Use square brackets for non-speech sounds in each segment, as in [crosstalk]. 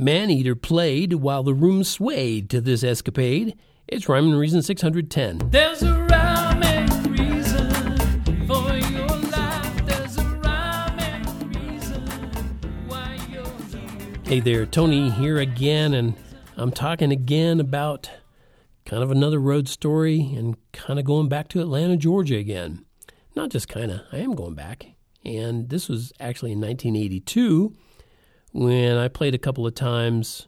Maneater played while the room swayed to this escapade. It's Rhyme and Reason 610. There's a rhyme and reason for your life. There's a rhyme and reason why you're here. Hey there, Tony here again, and I'm talking again about kind of another road story and kind of going back to Atlanta, Georgia again. Not just kind of, I am going back. And this was actually in 1982 when I played a couple of times.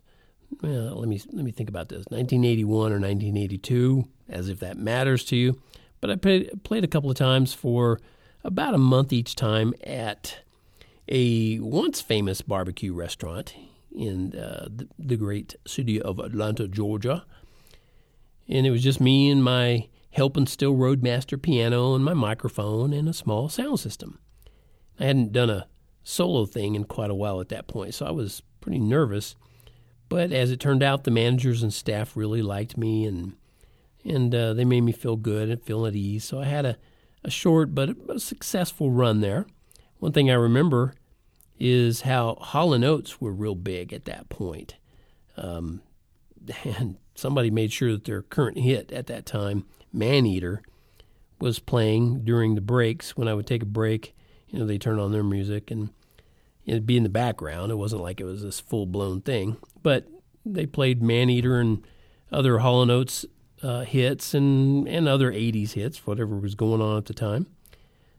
Well, let me let me think about this. 1981 or 1982, as if that matters to you. But I played, played a couple of times for about a month each time at a once famous barbecue restaurant in uh, the, the great city of Atlanta, Georgia. And it was just me and my Helpinstill Roadmaster piano and my microphone and a small sound system. I hadn't done a solo thing in quite a while at that point, so I was pretty nervous. But as it turned out, the managers and staff really liked me, and and uh, they made me feel good and feel at ease. So I had a, a short but a successful run there. One thing I remember is how Hall and Oates were real big at that point. Um, [laughs] and somebody made sure that their current hit at that time, Maneater, was playing during the breaks. When I would take a break, you know, they turn on their music and it'd be in the background. It wasn't like it was this full blown thing, but they played Maneater and other Hall and Oates uh, hits and and other '80s hits, whatever was going on at the time.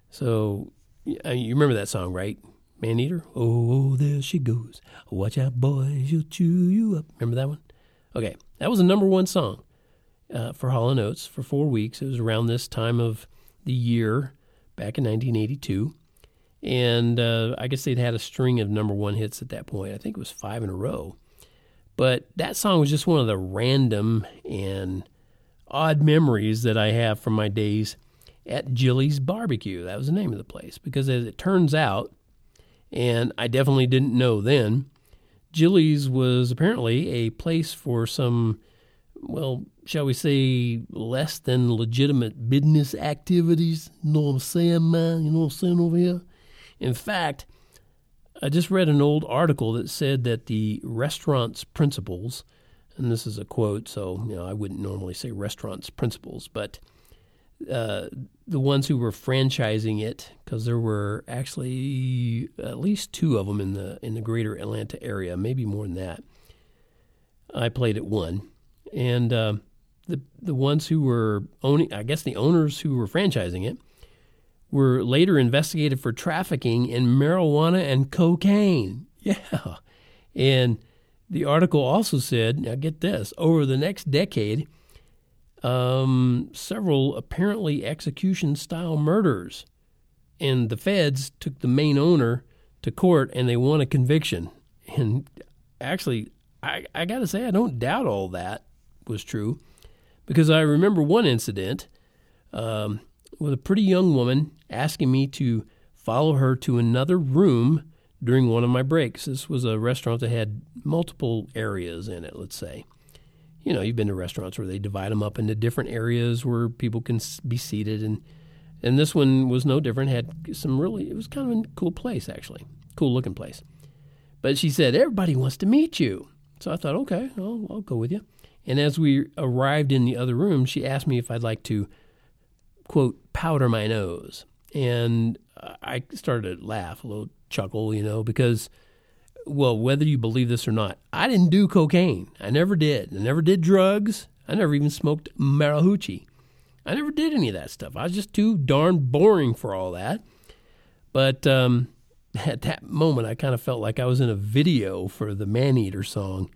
So you remember that song, right? Maneater. Oh, there she goes. Watch out, boy, she'll chew you up. Remember that one? Okay, that was the number one song uh, for Hall and Oates for four weeks. It was around this time of the year, back in 1982, and uh, I guess they'd had a string of number one hits at that point. I think it was five in a row. But that song was just one of the random and odd memories that I have from my days at Jilly's Barbecue. That was the name of the place because, as it turns out, and I definitely didn't know then, Jilly's was apparently a place for some, well, shall we say, less than legitimate business activities. You know what I'm saying, man? You know what I'm saying over here? In fact, I just read an old article that said that the restaurant's principals, and this is a quote, so you know I wouldn't normally say restaurant's principals, but uh, the ones who were franchising it, because there were actually at least two of them in the in the greater Atlanta area, maybe more than that. I played at one, and uh, the the ones who were owning, I guess the owners who were franchising it, were later investigated for trafficking in marijuana and cocaine. [laughs] Yeah, and the article also said, now get this, over the next decade um, several apparently execution style murders. And the feds took the main owner to court and they won a conviction. And actually, I, I got to say, I don't doubt all that was true because I remember one incident um, with a pretty young woman asking me to follow her to another room during one of my breaks. This was a restaurant that had multiple areas in it, let's say you know, you've been to restaurants where they divide them up into different areas where people can be seated, and and this one was no different. Had some really, it was kind of a cool place actually, cool looking place. But she said everybody wants to meet you, so I thought, okay, I'll, I'll go with you. And as we arrived in the other room, she asked me if I'd like to, quote, powder my nose, and I started to laugh, a little chuckle, you know, because well, whether you believe this or not, I didn't do cocaine. I never did. I never did drugs. I never even smoked marijuana. I never did any of that stuff. I was just too darn boring for all that. But um, [laughs] at that moment, I kind of felt like I was in a video for the Maneater song.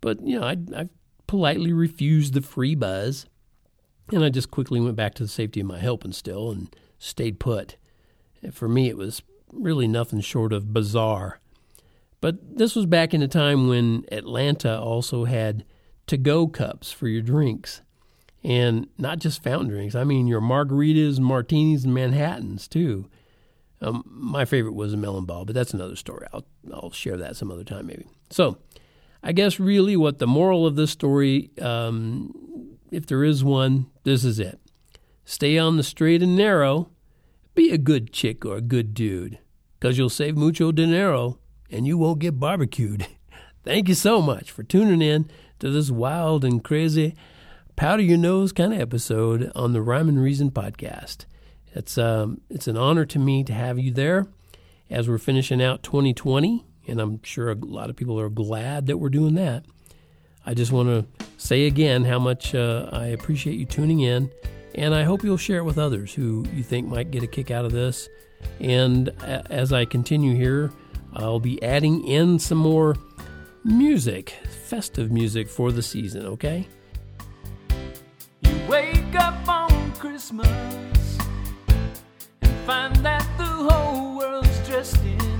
But, you know, I, I politely refused the free buzz. And I just quickly went back to the safety of my Helpinstill and stayed put. For me, it was really nothing short of bizarre. But this was back in a time when Atlanta also had to go cups for your drinks. And not just fountain drinks, I mean your margaritas, martinis, and Manhattans too. Um, my favorite was a melon ball, but that's another story. I'll, I'll share that some other time maybe. So, I guess really what the moral of this story, um, if there is one, this is it. Stay on the straight and narrow. Be a good chick or a good dude, because you'll save mucho dinero and you won't get barbecued. [laughs] Thank you so much for tuning in to this wild and crazy powder your nose kind of episode on the Rhyme and Reason podcast. It's um it's an honor to me to have you there as we're finishing out 2020, and I'm sure a lot of people are glad that we're doing that. I just want to say again how much uh, I appreciate you tuning in, and I hope you'll share it with others who you think might get a kick out of this. And as I continue here, I'll be adding in some more music, festive music for the season, okay? You wake up on Christmas and find that the whole world's dressed in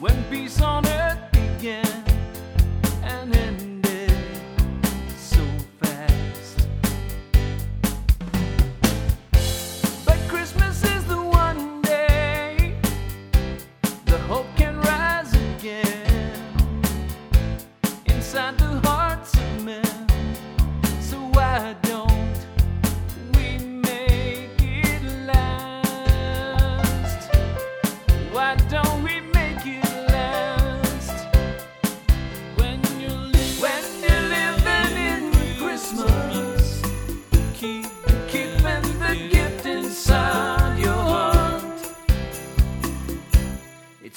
when peace on earth began and ended so fast. But Christmas is the one day the hope can rise again inside the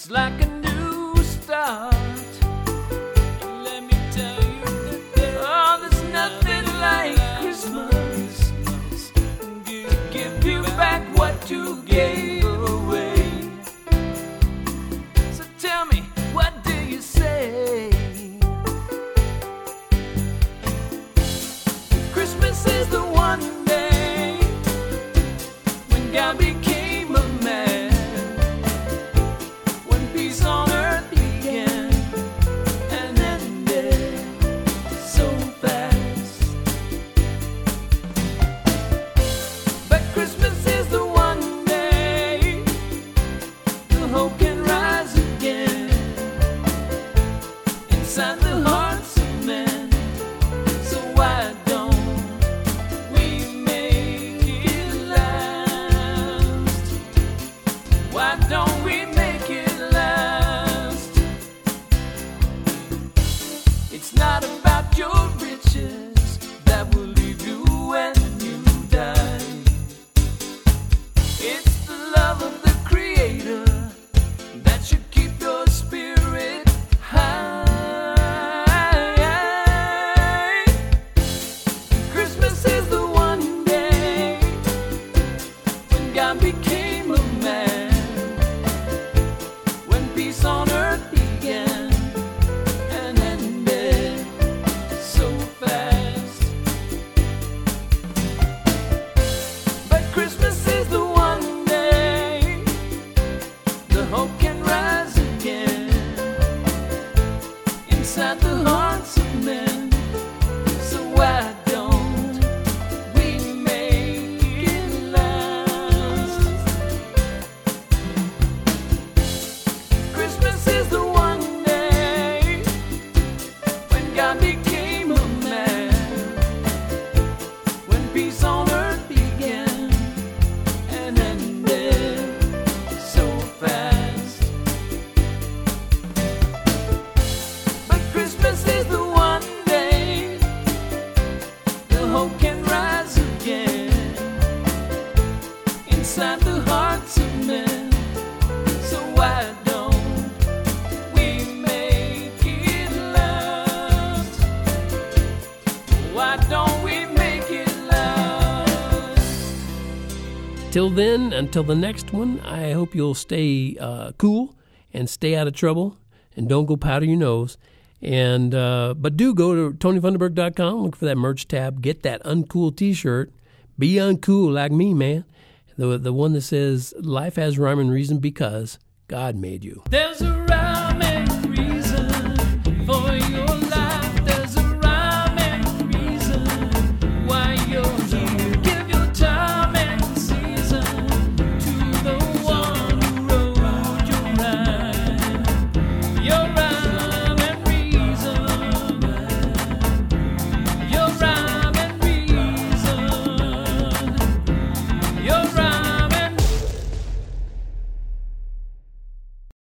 It's like a new Till then, until the next one, I hope you'll stay uh, cool and stay out of trouble and don't go powder your nose. And uh, but do go to TonyVunderberg.com, look for that merch tab, get that uncool T-shirt. Be uncool like me, man. The the one that says "Life has rhyme and reason because God made you." There's a